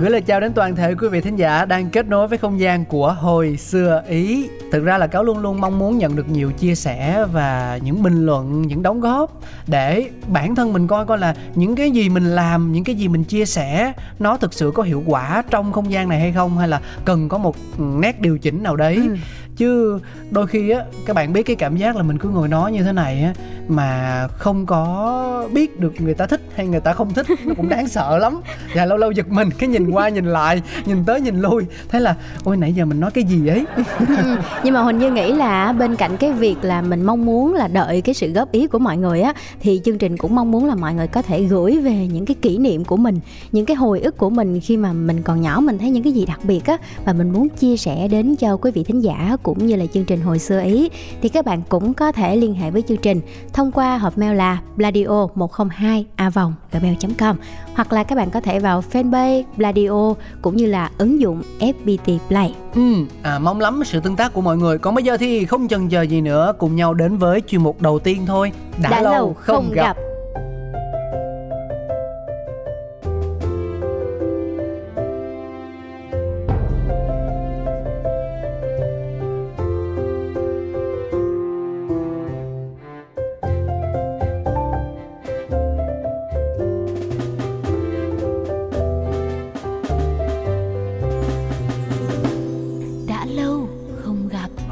Gửi lời chào đến toàn thể quý vị thính giả đang kết nối với không gian của hồi xưa Ý. Thực ra là cáo luôn luôn mong muốn nhận được nhiều chia sẻ và những bình luận, những đóng góp để bản thân mình coi coi là những cái gì mình làm, những cái gì mình chia sẻ nó thực sự có hiệu quả trong không gian này hay không hay là cần có một ừ, nét điều chỉnh nào đấy. Ừ. Chứ đôi khi á các bạn biết cái cảm giác là mình cứ ngồi nói như thế này á mà không có biết được người ta thích hay người ta không thích nó cũng đáng sợ lắm. Và lâu lâu giật mình cái nhìn qua nhìn lại nhìn tới nhìn lui thế là ôi nãy giờ mình nói cái gì ấy Ừ, nhưng mà huỳnh như nghĩ là bên cạnh cái việc là mình mong muốn là đợi cái sự góp ý của mọi người á thì chương trình cũng mong muốn là mọi người có thể gửi về những cái kỷ niệm của mình những cái hồi ức của mình khi mà mình còn nhỏ mình thấy những cái gì đặc biệt á và mình muốn chia sẻ đến cho quý vị thính giả cũng như là chương trình hồi xưa ý thì các bạn cũng có thể liên hệ với chương trình thông qua hộp mail là bladio 102 a vòng gmail.com hoặc là các bạn có thể vào fanpage bladio cũng như là ứng dụng fpt play. Ừ, à, mong lắm sự tương tác của mọi người. Còn bây giờ thì không chần chờ gì nữa cùng nhau đến với chuyên mục đầu tiên thôi. Đã, lâu không gặp. đã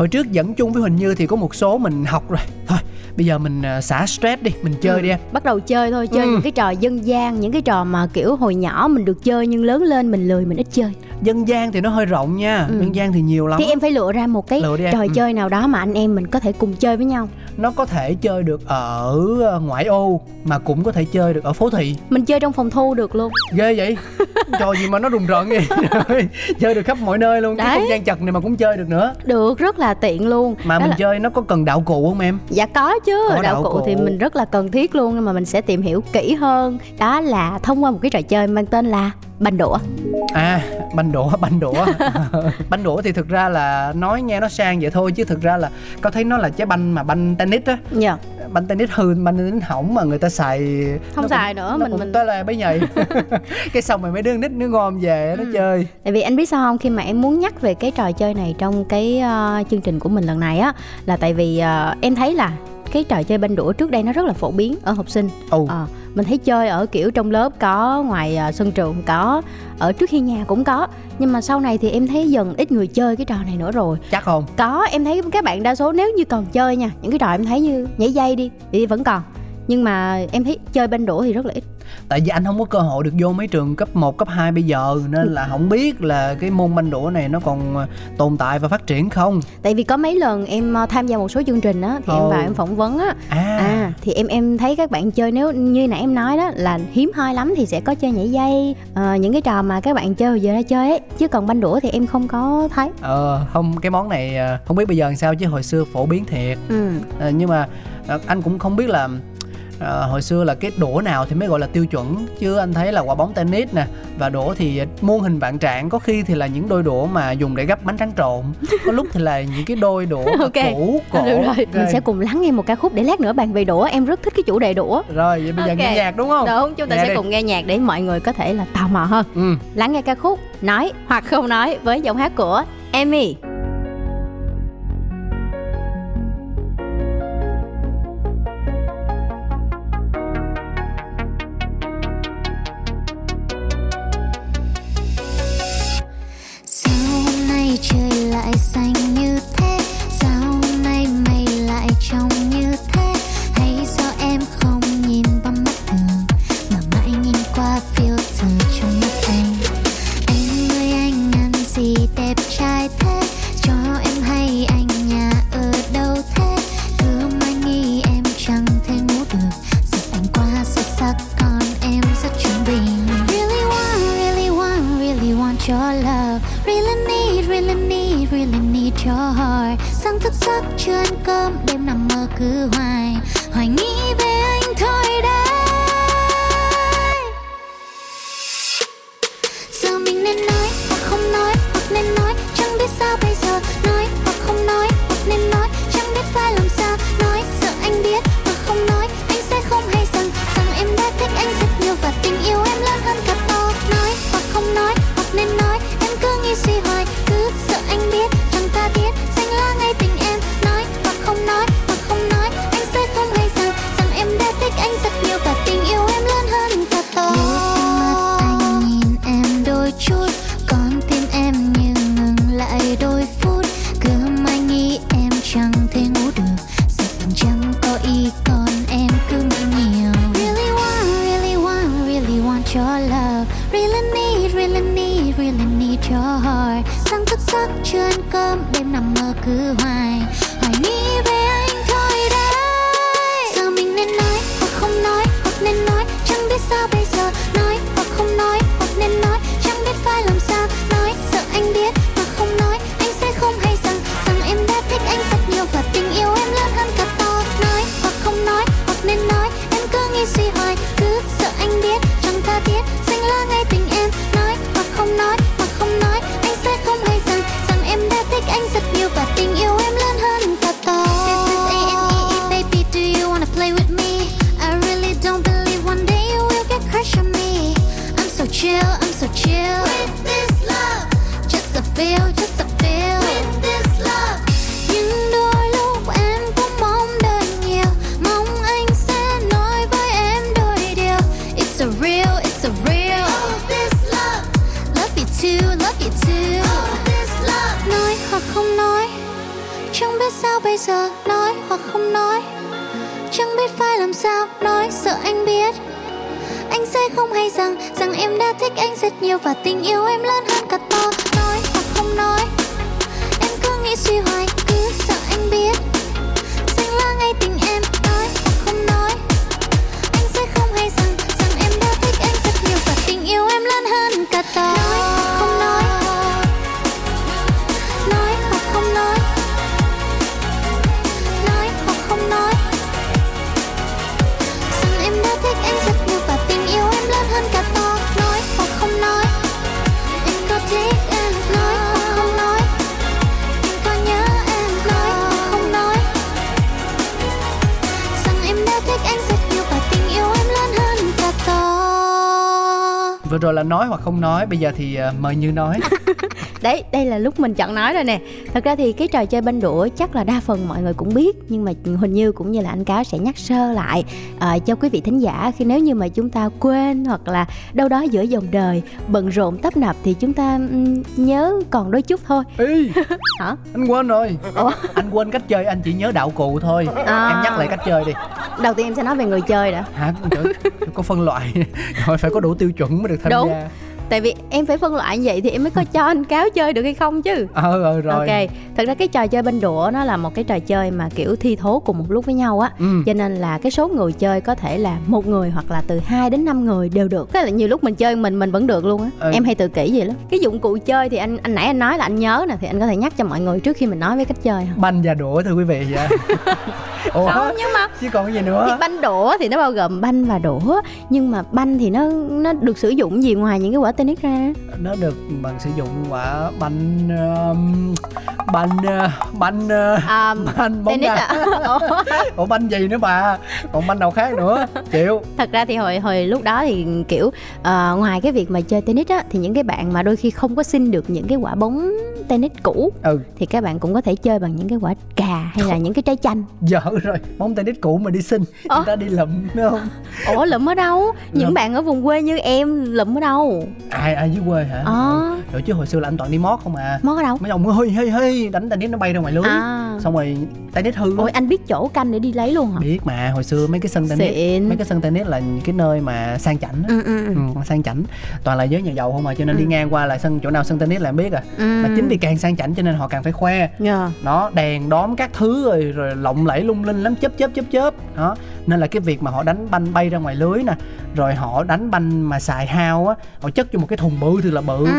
hồi trước dẫn chung với huỳnh như thì có một số mình học rồi thôi bây giờ mình à, xả stress đi mình chơi Ừ, đi em bắt đầu chơi thôi chơi Ừ. những cái trò dân gian những cái trò mà kiểu hồi nhỏ mình được chơi nhưng lớn lên mình lười mình ít chơi dân gian thì nó hơi rộng nha Ừ. dân gian thì nhiều lắm thì em phải lựa ra một cái trò Ừ. chơi nào đó mà anh em mình có thể cùng chơi với nhau nó có thể chơi được ở ờ, ngoại ô mà cũng có thể chơi được ở phố thị. Mình chơi trong phòng thu được luôn. Ghê vậy? Trò gì mà nó rùng rợn vậy? Chơi được khắp mọi nơi luôn. Cái Đấy. không gian chật này mà cũng chơi được nữa. Được rất là tiện luôn. Mà Đó mình là- chơi nó có cần đạo cụ không em? Dạ có chứ. Có đạo đạo cụ cụ. thì mình rất là cần thiết luôn nhưng mà mình sẽ tìm hiểu kỹ hơn. Đó là thông qua một cái trò chơi mang tên là banh đũa. À banh đũa banh đũa. Banh đũa thì thực ra là nói nghe nó sang vậy thôi chứ thực ra là có thấy nó là trái banh mà banh tennis á. Dạ. Banh tennis hư banh tennis hỏng mà người ta xài Không nó xài cũng- nữa, nó mình- cũng mình- tới là bấy nhầy cái xong rồi mấy đứa nít nó gom về nó Ừ. chơi. Tại vì anh biết sao không? Khi mà em muốn nhắc về cái trò chơi này trong cái ờ, chương trình của mình lần này á là tại vì ờ, em thấy là cái trò chơi banh đũa trước đây nó rất là phổ biến ở học sinh. ồ Ờ, mình thấy chơi ở kiểu trong lớp có, ngoài ờ, sân trường có, ở trước khi nhà cũng có. Nhưng mà sau này thì em thấy dần ít người chơi cái trò này nữa rồi. chắc không Có, em thấy các bạn đa số nếu như còn chơi nha, những cái trò em thấy như nhảy dây đi thì vẫn còn. Nhưng mà em thấy chơi banh đũa thì rất là ít. tại vì anh không có cơ hội được vô mấy trường cấp 1, cấp 2 bây giờ nên là không biết là cái môn banh đũa này nó còn ờ, tồn tại và phát triển không Tại vì có mấy lần em ờ, tham gia một số chương trình á thì em Ồ. vào em phỏng vấn á à, À thì em em thấy các bạn chơi nếu như nãy em nói đó là hiếm hoi lắm thì sẽ có chơi nhảy dây ờ, những cái trò mà các bạn chơi giờ đã chơi ấy chứ còn banh đũa thì em không có thấy. ờ không cái món này không biết bây giờ làm sao chứ hồi xưa phổ biến thiệt Ừ. Ờ, nhưng mà anh cũng không biết là ờ, hồi xưa là cái đũa nào thì mới gọi là tiêu chuẩn chứ anh thấy là quả bóng tennis nè và đũa thì muôn hình vạn trạng có khi thì là những đôi đũa mà dùng để gấp bánh tráng trộn có lúc thì là những cái đôi đũa mà Ok. cũ cổ Được rồi, Ok. mình sẽ cùng lắng nghe một ca khúc để lát nữa bàn về đũa. Em rất thích cái chủ đề đũa. rồi vậy bây giờ Ok. nghe nhạc đúng không Đúng, chúng ta Nghe sẽ đi. cùng nghe nhạc để mọi người có thể là tò mò hơn. ừ Lắng nghe ca khúc nói hoặc không nói với giọng hát của Emmy. Là nói hoặc không nói bây giờ thì uh, mời như nói. Đấy đây là lúc mình chọn nói rồi nè thật ra thì cái trò chơi banh đũa chắc là đa phần mọi người cũng biết nhưng mà hình như cũng như là anh cáo sẽ nhắc sơ lại ờ, cho quý vị thính giả khi nếu như mà chúng ta quên hoặc là đâu đó giữa dòng đời bận rộn tấp nập thì chúng ta ừm, nhớ còn đôi chút thôi. Ý, hả? Anh quên rồi. Ủa? anh quên cách chơi anh chỉ nhớ đạo cụ thôi. À. em nhắc lại cách chơi đi. Đầu tiên em sẽ nói về người chơi đã. Hả? Trời, có phân loại. Rồi phải có đủ tiêu chuẩn mới được tham Đúng. gia tại vì em phải phân loại như vậy thì em mới có cho anh cáo chơi được hay không chứ. Ờ ờ rồi. Ok thật ra cái trò chơi banh đũa nó là một cái trò chơi mà kiểu thi thố cùng một lúc với nhau á. Ừ. cho nên là cái số người chơi có thể là một người hoặc là từ 2 đến 5 người đều được. Tức là nhiều lúc mình chơi mình mình vẫn được luôn á. Ừ. em hay tự kỷ vậy lắm. Cái dụng cụ chơi thì anh anh nãy anh nói là anh nhớ nè thì anh có thể nhắc cho mọi người trước khi mình nói với cách chơi không? Banh và đũa thưa quý vị dạ ủa? Không nhưng mà chứ còn cái gì thì nữa banh đũa thì nó bao gồm banh và đũa. Nhưng mà banh thì nó nó được sử dụng gì ngoài những cái quả tennis ra. Nó được bằng sử dụng quả banh um, banh uh, banh uh, à, banh bóng tennis đá. à? Ủa? banh gì nữa bà? Còn banh nào khác nữa? Chịu thật ra thì hồi hồi lúc đó thì kiểu ờ, ngoài cái việc mà chơi tennis á thì những cái bạn mà đôi khi không có xin được những cái quả bóng tennis cũ ừ. thì các bạn cũng có thể chơi bằng những cái quả cà hay là những cái trái chanh? Dở rồi bóng tennis cũ mà đi xin. Ủa? người ta đi lụm đúng không? Ủa lụm ở đâu? Những Lụm. bạn ở vùng quê như em lụm ở đâu? Ai ai dưới quê hả? Ờ rồi chứ hồi xưa là anh toàn đi mót không à. Món ở đâu? Mấy ông hơi hơi hơi đánh tennis nó bay ra ngoài lưới. À. Xong rồi tennis hư. Ôi anh biết chỗ canh để đi lấy luôn hả? Biết mà hồi xưa mấy cái sân tennis xịn. mấy cái sân tennis là những cái nơi mà sang chảnh ừ ừ ừ. ừ, sang chảnh. Toàn là giới nhà giàu không à cho nên đi Ừ. ngang qua là sân chỗ nào sân tennis là em biết à. Ừ. Mà chính vì càng sang chảnh cho nên họ càng phải khoe. Dạ. nó đèn đóm các thứ rồi rồi lộng lẫy lung linh lắm chớp chớp chớp chớp. Đó. Nên là cái việc mà họ đánh banh bay ra ngoài lưới nè rồi họ đánh banh mà xài hao á họ chất vô một cái thùng bự thì là bự. Ừ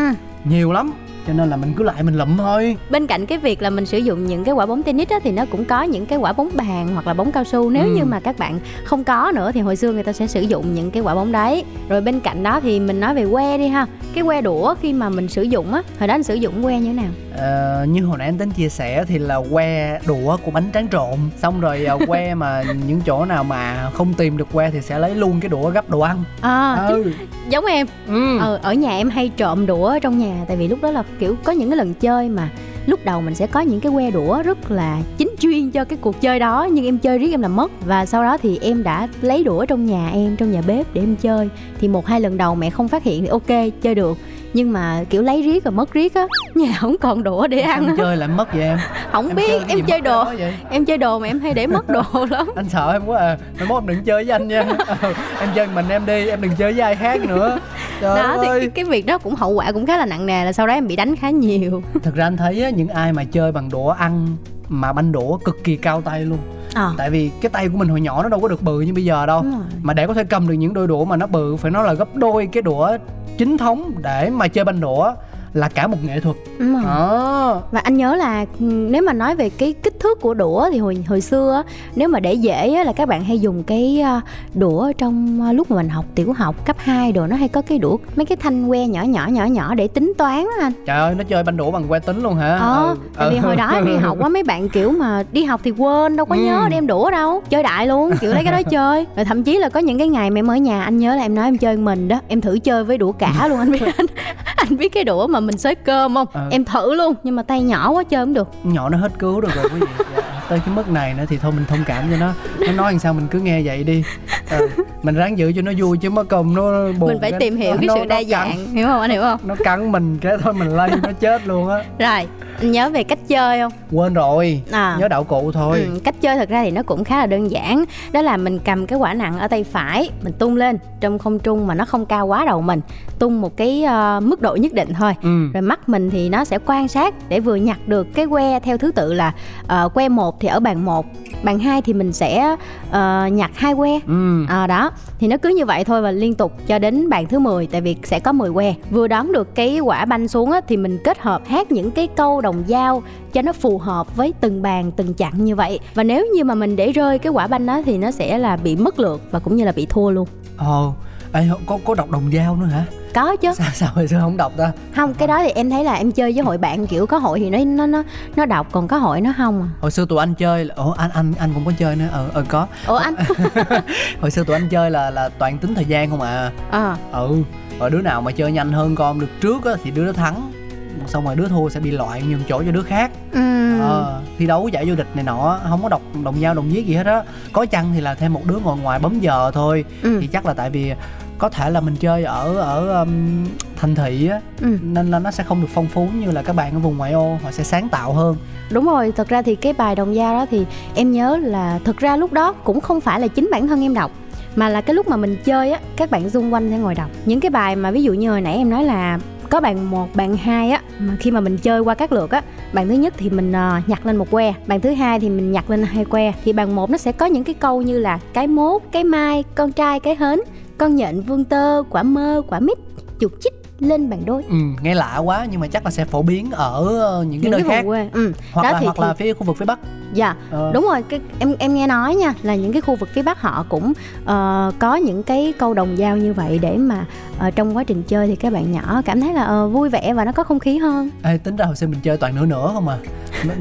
nhiều lắm cho nên là mình cứ lại mình lụm thôi. Bên cạnh cái việc là mình sử dụng những cái quả bóng tennis á, thì nó cũng có những cái quả bóng bàn hoặc là bóng cao su. Nếu Ừ. như mà các bạn không có nữa thì hồi xưa người ta sẽ sử dụng những cái quả bóng đấy. Rồi bên cạnh đó thì mình nói về que đi ha. Cái que đũa khi mà mình sử dụng á hồi đó anh sử dụng que như thế nào? Ờ, như hồi nãy anh tính chia sẻ thì là que đũa của bánh tráng trộn. Xong rồi ờ, que mà những chỗ nào mà không tìm được que thì sẽ lấy luôn cái đũa gấp đồ ăn. À ừ. giống em. Ừ. ờ, ở nhà em hay trộm đũa ở trong nhà tại vì lúc đó là kiểu có những cái lần chơi mà lúc đầu mình sẽ có những cái que đũa rất là chính chuyên cho cái cuộc chơi đó, nhưng em chơi riết em làm mất. Và sau đó thì em đã lấy đũa trong nhà em, trong nhà bếp để em chơi. Thì một hai lần đầu mẹ không phát hiện thì ok, chơi được nhưng mà kiểu lấy riết rồi mất riết á nhà không còn đũa để ăn em chơi lại mất vậy em? Không Em biết cái em chơi đồ em chơi đồ mà em hay để mất đồ lắm. Anh sợ em quá à. Mai mốt em đừng chơi với anh nha. Ờ, em chơi mình em đi em đừng chơi với ai khác nữa. Trời đó thì ơi. cái, cái việc đó cũng hậu quả cũng khá là nặng nề là sau đó em bị đánh khá nhiều. Thực ra anh thấy á, những ai mà chơi bằng đũa ăn mà banh đũa cực kỳ cao tay luôn. Ờ tại vì cái tay của mình hồi nhỏ nó đâu có được bự như bây giờ đâu. Mà để có thể cầm được những đôi đũa mà nó bự phải nói là gấp đôi cái đũa chính thống để mà chơi banh đũa là cả một nghệ thuật đúng rồi đó và anh nhớ là ừ, nếu mà nói về cái kích thước của đũa thì hồi hồi xưa á, nếu mà để dễ á, là các bạn hay dùng cái à, đũa trong à, lúc mà mình học tiểu học cấp 2 đồ nó hay có cái đũa mấy cái thanh que nhỏ nhỏ nhỏ nhỏ để tính toán á anh. trời ơi nó chơi banh đũa bằng que tính luôn hả Ờ, Ừ, tại vì ừ. hồi đó đi học á mấy bạn kiểu mà đi học thì quên đâu có Ừ. nhớ đem đũa đâu, chơi đại luôn, kiểu lấy cái đó chơi. Rồi thậm chí là có những cái ngày mà em ở nhà anh nhớ là em nói em chơi mình đó, em thử chơi với đũa cả luôn anh biết anh. anh biết cái đũa mà mình xới cơm không? Ờ. Em thử luôn nhưng mà tay nhỏ quá chơi không được. nhỏ nó hết cứu được rồi quý vị dạ. tới cái mức này nữa thì thôi mình thông cảm cho nó. Nó nói làm sao mình cứ nghe vậy đi. Ừ. mình ráng giữ cho nó vui chứ mất công nó buồn mình phải cái- tìm hiểu cái nó- sự nó đa cắn- dạng hiểu không? Anh hiểu không? Nó cắn mình cái thôi mình lây nó chết luôn á. Rồi anh nhớ về cách chơi không? Quên rồi à. nhớ đạo cụ thôi. Ừ, cách chơi thật ra thì nó cũng khá là đơn giản. Đó là mình cầm cái quả nặng ở tay phải mình tung lên trong không trung mà nó không cao quá đầu mình. Tung một cái ờ, mức độ nhất định thôi. Ừ. Rồi mắt mình thì nó sẽ quan sát để vừa nhặt được cái que theo thứ tự là ờ, que một thì ở bàn 1 bàn 2 thì mình sẽ ờ, nhặt hai que ừ À đó, thì nó cứ như vậy thôi và liên tục cho đến bàn thứ 10 tại vì sẽ có 10 que. Vừa đón được cái quả banh xuống á, thì mình kết hợp hát những cái câu đồng dao cho nó phù hợp với từng bàn từng chặng như vậy. Và nếu như mà mình để rơi cái quả banh đó thì nó sẽ là bị mất lượt và cũng như là bị thua luôn. ồ Ê, có có đọc đồng dao nữa hả Có chứ. sao sao hồi xưa không đọc ta? Không, cái đó thì em thấy là em chơi với hội bạn kiểu có hội thì nó nó nó nó đọc còn có hội nó không à. hồi xưa tụi anh chơi là- ủa anh anh anh cũng có chơi nữa. Ờ ờ có. Ủa anh? hồi xưa tụi anh chơi là là toàn tính thời gian không à. À, ừ rồi đứa nào mà chơi nhanh hơn con được trước á thì đứa đó thắng. Xong rồi đứa thua sẽ bị loại nhường chỗ cho đứa khác. Ừm, ờ, thi đấu giải vô địch này nọ không có đọc đồng dao đồng viết gì hết á. Có chăng thì là thêm một đứa ngồi ngoài bấm giờ thôi. Ừ, thì chắc là tại vì có thể là mình chơi ở ở um, thành thị á ừ. nên là nó sẽ không được phong phú như là các bạn ở vùng ngoại ô họ sẽ sáng tạo hơn. Đúng rồi, thật ra thì cái bài đồng dao đó thì em nhớ là thực ra lúc đó cũng không phải là chính bản thân em đọc mà là cái lúc mà mình chơi á các bạn xung quanh sẽ ngồi đọc. Những cái bài mà ví dụ như hồi nãy em nói là có bàn 1, bàn 2 á mà khi mà mình chơi qua các lượt á bàn thứ nhất thì mình ờ, nhặt lên một que bàn thứ hai thì mình nhặt lên hai que thì bàn một nó sẽ có những cái câu như là cái mốt cái mai con trai cái hến con nhện vương tơ quả mơ quả mít chuột chích lên bàn đôi. Ừ, nghe lạ quá nhưng mà chắc là sẽ phổ biến ở ờ, những cái nơi vùng khác. quê. Ừ. hoặc đó là thì, hoặc thì là phía khu vực phía bắc dạ Ờ. đúng rồi cái em em nghe nói nha là những cái khu vực phía bắc họ cũng ờ, có những cái câu đồng dao như vậy để mà ờ, trong quá trình chơi thì các bạn nhỏ cảm thấy là ờ, vui vẻ và nó có không khí hơn. Ê, tính ra hồi xưa mình chơi toàn nửa nửa không à.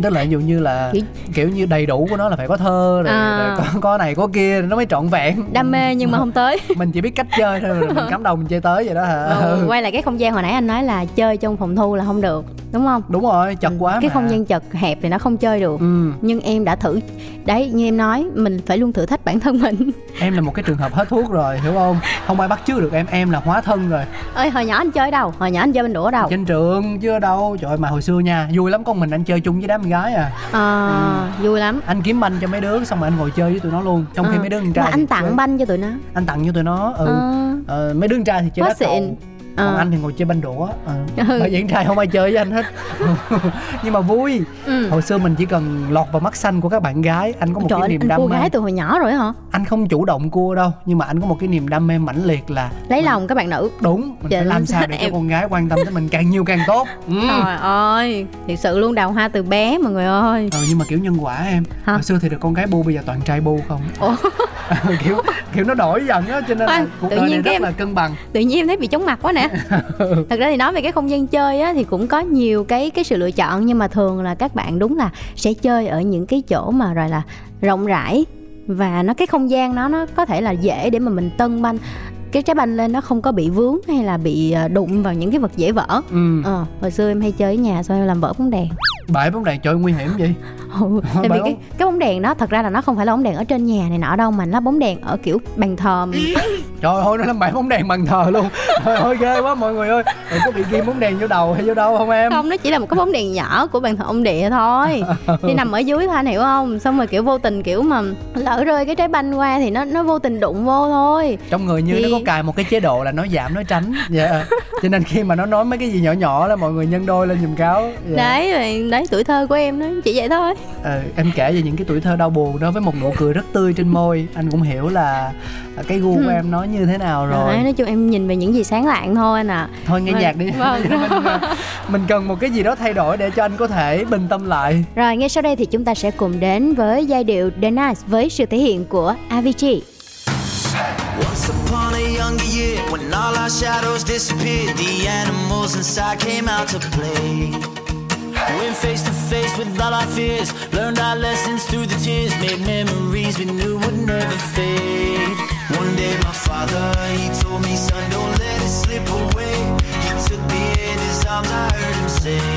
Tức là ví dụ như là Kiểu- như đầy đủ của nó là phải có thơ rồi, À. rồi có, có này có kia nó mới trọn vẹn. Đam mê nhưng mà không tới. Mình chỉ biết cách chơi thôi rồi mình cắm đầu mình chơi tới vậy đó hả? Ừ, quay lại cái không gian hồi nãy anh nói là chơi trong phòng thu là không được đúng không? Đúng rồi chật quá Ừ, cái mà. không gian chật hẹp thì nó không chơi được. Ừ. Nhưng em đã thử. Đấy như em nói mình phải luôn thử thách bản thân mình. Em là một cái trường hợp hết thuốc rồi hiểu không? Không ai bắt chước được em em là hóa thân rồi. Ơi hồi nhỏ anh chơi đâu? Hồi nhỏ anh chơi bên đũa đâu? Trên trường chứ ở đâu? Trời ơi, mà hồi xưa nha vui lắm con mình anh chơi chung với đám gái à. Ờ, vui lắm. Anh kiếm banh cho mấy đứa xong rồi anh ngồi chơi với tụi nó luôn trong khi Ờ, mấy đứa con mà trai anh thì tặng chơi- banh cho tụi nó. Anh tặng cho tụi nó ừ. Ờ, Ờ, mấy đứa con trai thì chơi đá cầu xịn. còn anh thì ngồi chơi banh đũa ờ. Ừ. bởi con trai không ai chơi với anh hết nhưng mà vui Ừ. hồi xưa mình chỉ cần lọt vào mắt xanh của các bạn gái anh có một Trời cái niềm anh đam cua mê gái từ hồi nhỏ rồi hả? anh không chủ động cua đâu nhưng mà anh có một cái niềm đam mê mãnh liệt là Lấy lòng các bạn nữ. đúng mình Dạ, phải làm sao để cho em- con gái quan tâm tới mình càng nhiều càng tốt ừ. Trời ơi, thiệt sự luôn đào hoa từ bé mọi người ơi. ừ nhưng mà kiểu nhân quả em Hả? hồi xưa thì được con gái bu bây giờ toàn trai bu không Ủa? kiểu kiểu nó đổi dần á cho nên là cuộc tự đời này nhiên rất cái em- là cân bằng Tự nhiên em thấy bị chóng mặt quá nè. Thật ra thì nói về cái không gian chơi á thì cũng có nhiều cái cái sự lựa chọn nhưng mà thường là các bạn đúng là sẽ chơi ở những cái chỗ mà rồi là rộng rãi và nó cái không gian nó nó có thể là dễ để mà mình tân banh cái trái banh lên nó không có bị vướng hay là bị ờ, đụng vào những cái vật dễ vỡ. Ừ. Ờ hồi xưa em hay chơi ở nhà xong em làm vỡ bóng đèn. Bãi bóng đèn trời nguy hiểm vậy? Ừ, tại vì cái cái bóng đèn đó thật ra là nó không phải là bóng đèn ở trên nhà này nọ đâu mà nó bóng đèn ở kiểu bàn thờ trời ơi nó làm bãi bóng đèn bằng thờ luôn. Trời ơi ghê quá mọi người ơi. Rồi có bị ghim bóng đèn vô đầu hay vô đâu không em? Không nó chỉ là một cái bóng đèn nhỏ của bàn thờ ông địa thôi. Thì nằm ở dưới thôi anh hiểu không? Xong rồi kiểu vô tình kiểu mà lỡ rơi cái trái banh qua thì nó nó vô tình đụng vô thôi. Trong người như Thì- nó có cài một cái chế độ là nói giảm nói tránh. Dạ. Cho nên khi mà nó nói mấy cái gì nhỏ nhỏ là mọi người nhân đôi lên giùm cáo. Dạ. đấy đấy tuổi thơ của em đó chỉ vậy thôi. Ờ, em kể về những cái tuổi thơ đau buồn đó với một nụ cười rất tươi trên môi. Anh cũng hiểu là cái gu của Ừ. em nói như thế nào rồi Đấy, nói chung em nhìn về những gì sáng lạng thôi anh à thôi nghe Vâng, nhạc đi vâng. mình, ờ, mình cần một cái gì đó thay đổi để cho anh có thể bình tâm lại rồi ngay sau đây thì chúng ta sẽ cùng đến với giai điệu The Nice với sự thể hiện của Avicii Once upon a younger year, when all our shadows disappeared, the animals inside came out to play. Went face to face with all our fears, learned our lessons through the tears, made memories we knew would never fade. dancing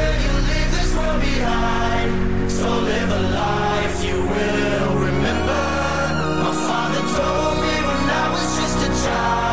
child,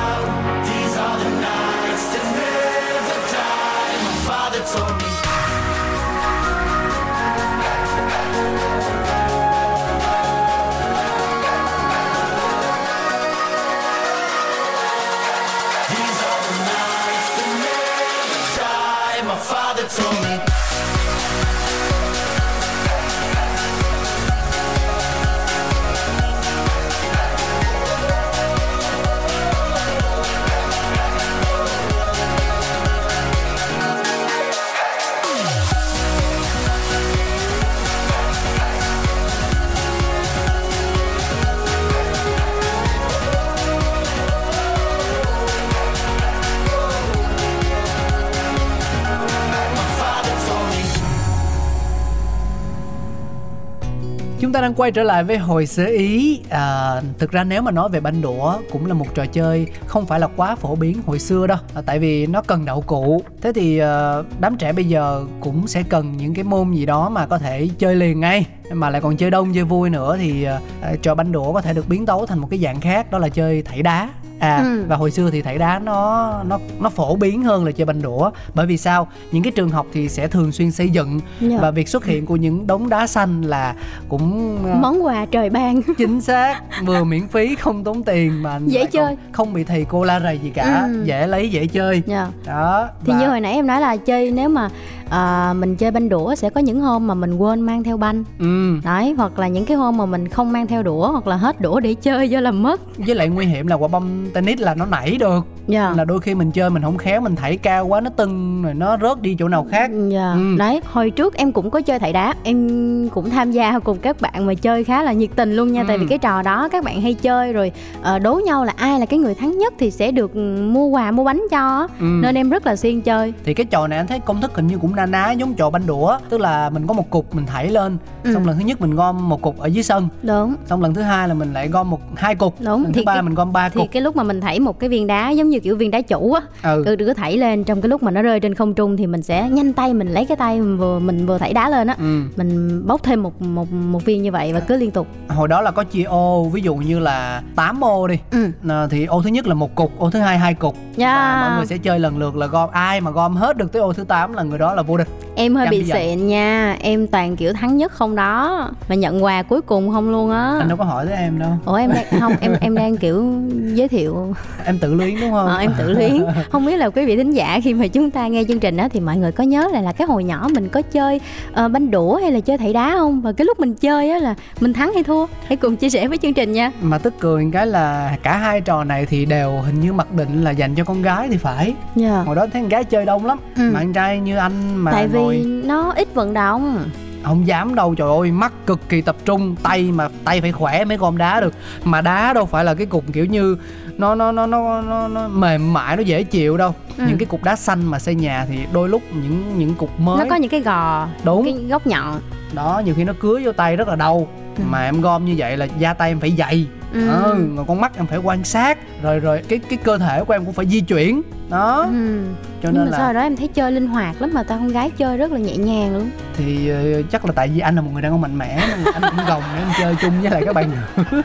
đang quay trở lại với hồi xế Ý. À, Thực ra nếu mà nói về banh đũa Cũng là một trò chơi không phải là quá phổ biến hồi xưa đâu à, Tại vì nó cần đậu cụ. Thế thì à, đám trẻ bây giờ cũng sẽ cần những cái môn gì đó mà có thể chơi liền ngay Mà lại còn chơi đông chơi vui nữa Thì à, à trò banh đũa có thể được biến tấu thành một cái dạng khác Đó là chơi thảy đá à Ừ. và hồi xưa thì thảy đá nó nó nó phổ biến hơn là chơi banh đũa bởi vì sao những cái trường học thì sẽ thường xuyên xây dựng Dạ. và việc xuất hiện của những đống đá xanh là cũng ờ, món quà trời ban chính xác vừa miễn phí không tốn tiền mà Dễ chơi. không bị thầy cô la rầy gì cả Ừ. dễ lấy dễ chơi Dạ. đó thì và- như hồi nãy em nói là chơi nếu mà à, mình chơi banh đũa sẽ có những hôm mà mình quên mang theo banh. Ừ. Đấy hoặc là những cái hôm mà mình không mang theo đũa hoặc là hết đũa để chơi do làm mất. Với lại nguy hiểm là quả bóng tennis là nó nảy được. Dạ. Là đôi khi mình chơi mình không khéo mình thảy cao quá nó tưng rồi nó rớt đi chỗ nào khác. Dạ, Ừ. đấy hồi trước em cũng có chơi thảy đá em cũng tham gia cùng các bạn mà chơi khá là nhiệt tình luôn nha. Ừ. tại vì cái trò đó các bạn hay chơi rồi ờ, đố nhau là ai là cái người thắng nhất thì sẽ được ừ, mua quà mua bánh cho ừ. nên em rất là siêng chơi. Thì cái trò này anh thấy công thức hình như cũng na ná giống trò banh đũa tức là mình có một cục mình thảy lên Ừ. xong lần thứ nhất mình gom một cục ở dưới sân. Đúng. Xong lần thứ hai là mình lại gom một hai cục. Đúng, lần thì thứ ba cái- mình gom ba thì cục. cái lúc mà mình thảy một cái viên đá giống như kiểu viên đá chủ á ừ. cứ cứ thảy lên trong cái lúc mà nó rơi trên không trung thì mình sẽ nhanh tay mình lấy cái tay mình vừa mình vừa thảy đá lên á. Ừ. Mình bốc thêm một một một viên như vậy và cứ liên tục. Hồi đó là có chia ô ví dụ như là 8 ô đi. Ừ. À, thì ô thứ nhất là một cục ô thứ hai hai cục. Dạ. và mọi người sẽ chơi lần lượt là gom ai mà gom hết được tới ô thứ 8 là người đó là vô địch Em hơi Cam bị xịn nha. Em toàn kiểu thắng nhất không đó. Mà nhận quà cuối cùng không luôn á. Anh đâu có hỏi tới em đâu. Ủa em đang không em em đang kiểu giới thiệu. Em tự luyến đúng không? Ờ, em tự luyến. Không biết là quý vị thính giả khi mà chúng ta nghe chương trình đó thì mọi người có nhớ lại là cái hồi nhỏ mình có chơi ờ, banh đũa hay là chơi thảy đá không? Và cái lúc mình chơi á là mình thắng hay thua? Hãy cùng chia sẻ với chương trình nha. Mà tức cười cái là cả hai trò này thì đều hình như mặc định là dành cho con gái thì phải. Dạ. hồi đó thấy con gái chơi đông lắm. Ừ. mà anh trai như anh mà tại vì ngồi nó ít vận động. Không dám đâu trời ơi mắt cực kỳ tập trung tay mà tay phải khỏe mới gom đá được. Mà đá đâu phải là cái cục kiểu như nó nó nó nó nó, nó mềm mại nó dễ chịu đâu. Ừ. những cái cục đá xanh mà xây nhà thì đôi lúc những những cục mới. Nó có những cái gò Đúng. cái góc nhọn. Đó nhiều khi nó cứa vô tay rất là đau. Ừ. mà em gom như vậy là da tay em phải dày Ừ. rồi con mắt em phải quan sát rồi rồi cái cái cơ thể của em cũng phải di chuyển đó ừ. cho nhưng nên mà là hồi đó em thấy chơi linh hoạt lắm mà tao con gái chơi rất là nhẹ nhàng luôn thì ờ, chắc là tại vì anh là một người đàn ông mạnh mẽ nên anh cũng gồng để anh chơi chung với lại các bạn nữ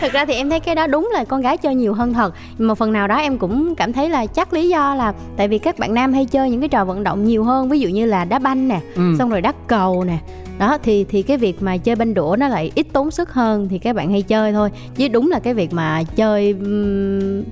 thực ra thì em thấy cái đó đúng là con gái chơi nhiều hơn thật nhưng mà phần nào đó em cũng cảm thấy là chắc lý do là tại vì các bạn nam hay chơi những cái trò vận động nhiều hơn ví dụ như là đá banh nè ừ. xong rồi đá cầu nè đó thì thì cái việc mà chơi banh đũa nó lại ít tốn sức hơn thì các bạn hay chơi thôi chứ đúng là cái việc mà chơi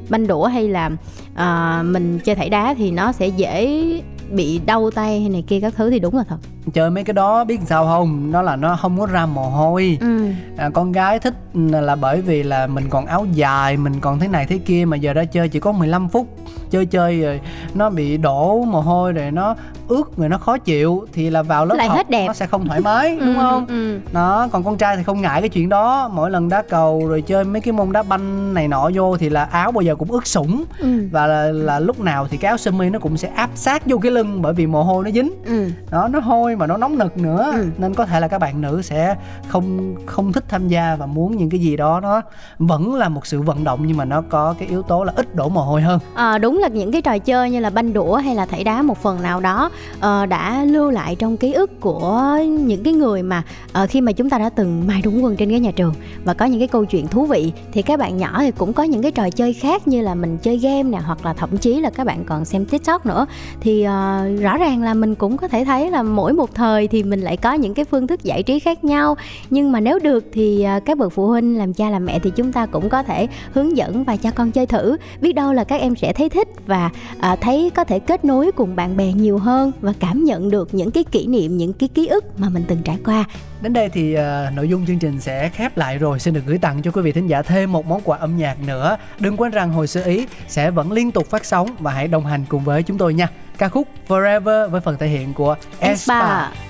banh đũa hay là uh, mình chơi thảy đá thì nó sẽ dễ bị đau tay hay này kia các thứ thì đúng là thật chơi mấy cái đó biết sao không nó là nó không có ra mồ hôi ừ. à, con gái thích là bởi vì là mình còn áo dài mình còn thế này thế kia mà giờ ra chơi chỉ có 15 phút chơi chơi rồi nó bị đổ mồ hôi rồi nó ướt rồi nó khó chịu thì là vào lớp Lại học hết đẹp. nó sẽ không thoải mái đúng Ừ, không ừ. đó còn con trai thì không ngại cái chuyện đó mỗi lần đá cầu rồi chơi mấy cái môn đá banh này nọ vô thì là áo bao giờ cũng ướt sũng Ừ. và là, là lúc nào thì cái áo sơ mi nó cũng sẽ áp sát vô cái lưng bởi vì mồ hôi nó dính Ừ. đó nó hôi mà nó nóng nực nữa. Ừ. nên có thể là các bạn nữ sẽ không không thích tham gia và muốn những cái gì đó nó vẫn là một sự vận động nhưng mà nó có cái yếu tố là ít đổ mồ hôi hơn. À, đúng là những cái trò chơi như là banh đũa hay là thảy đá một phần nào đó ờ, đã lưu lại trong ký ức của những cái người mà ờ, khi mà chúng ta đã từng mai đúng quân trên ghế nhà trường. Và có những cái câu chuyện thú vị. Thì các bạn nhỏ thì cũng có những cái trò chơi khác như là mình chơi game nè hoặc là thậm chí là các bạn còn xem tiktok nữa. Thì ờ, rõ ràng là mình cũng có thể thấy là mỗi một một thời thì mình lại có những cái phương thức giải trí khác nhau. Nhưng mà nếu được thì à, các bậc phụ huynh làm cha làm mẹ thì chúng ta cũng có thể hướng dẫn và cho con chơi thử. Biết đâu là các em sẽ thấy thích và à, thấy có thể kết nối cùng bạn bè nhiều hơn và cảm nhận được những cái kỷ niệm những cái ký ức mà mình từng trải qua đến đây thì ờ, nội dung chương trình sẽ khép lại rồi. Xin được gửi tặng cho quý vị thính giả thêm một món quà âm nhạc nữa. Đừng quên rằng hồi sơ ý sẽ vẫn liên tục phát sóng và hãy đồng hành cùng với chúng tôi nha. Ca khúc Forever với phần thể hiện của Espa. Espa.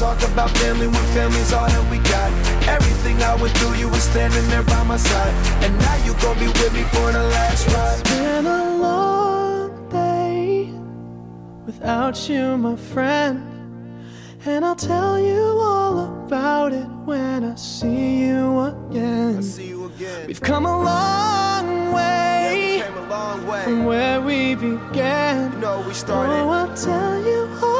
Talk about family when family's all that we got? Everything I went through, you were standing there by my side. And now you gon' be with me for the last ride. It's been a long day without you, my friend. And I'll tell you all about it when I see you again. See you again. We've come a long way Yeah, a long way. from where we began. You know, we Oh, started. I'll tell you all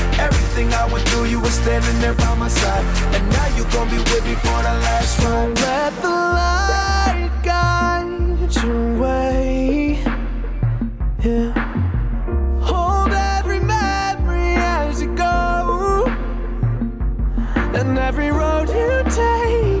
Everything I went through, you were standing there by my side. And now you gon' be with me for the last ride. Let the light guide your way. Yeah. Hold every memory as you go. And every road you take